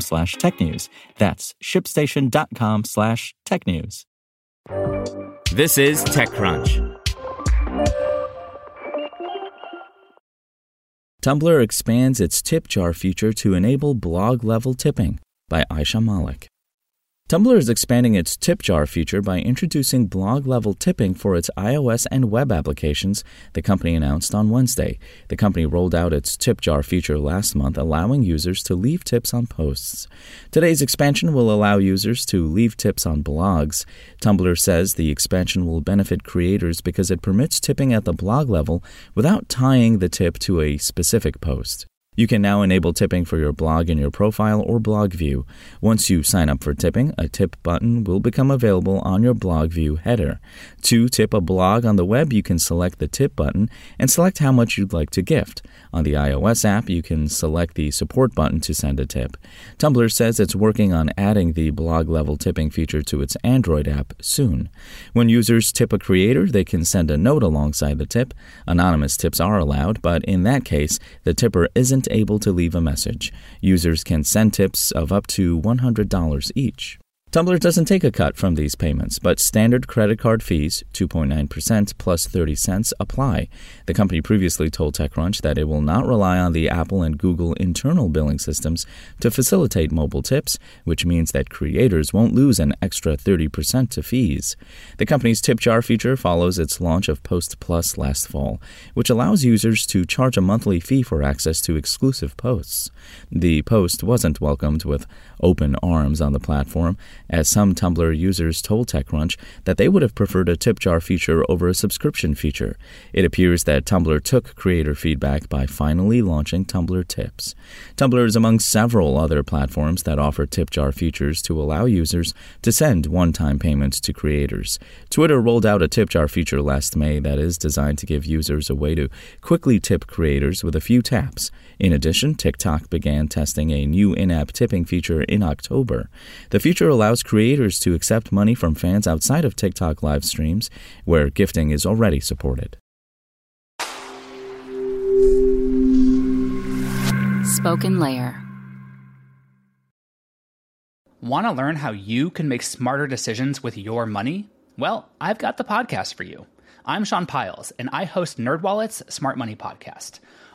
slash technews. That's shipstation.com slash technews. This is TechCrunch. Tumblr expands its tip jar feature to enable blog level tipping by Aisha Malik. Tumblr is expanding its tip jar feature by introducing blog level tipping for its iOS and web applications, the company announced on Wednesday. The company rolled out its tip jar feature last month, allowing users to leave tips on posts. Today's expansion will allow users to leave tips on blogs. Tumblr says the expansion will benefit creators because it permits tipping at the blog level without tying the tip to a specific post. You can now enable tipping for your blog in your profile or blog view. Once you sign up for tipping, a tip button will become available on your blog view header. To tip a blog on the web, you can select the tip button and select how much you'd like to gift. On the iOS app, you can select the support button to send a tip. Tumblr says it's working on adding the blog level tipping feature to its Android app soon. When users tip a creator, they can send a note alongside the tip. Anonymous tips are allowed, but in that case, the tipper isn't able to leave a message. Users can send tips of up to $100 each. Tumblr doesn't take a cut from these payments, but standard credit card fees, 2.9% plus 30 cents, apply. The company previously told TechCrunch that it will not rely on the Apple and Google internal billing systems to facilitate mobile tips, which means that creators won't lose an extra 30% to fees. The company's tip jar feature follows its launch of Post Plus last fall, which allows users to charge a monthly fee for access to exclusive posts. The post wasn't welcomed with open arms on the platform, as some Tumblr users told TechCrunch that they would have preferred a tip jar feature over a subscription feature. It appears that Tumblr took creator feedback by finally launching Tumblr Tips. Tumblr is among several other platforms that offer tip jar features to allow users to send one time payments to creators. Twitter rolled out a tip jar feature last May that is designed to give users a way to quickly tip creators with a few taps. In addition, TikTok began testing a new in app tipping feature in October. The feature allows creators to accept money from fans outside of TikTok live streams, where gifting is already supported. SpokenLayer. Want to learn how you can make smarter decisions with your money? Well, I've got the podcast for you. I'm Sean Pyles, and I host NerdWallet's Smart Money Podcast.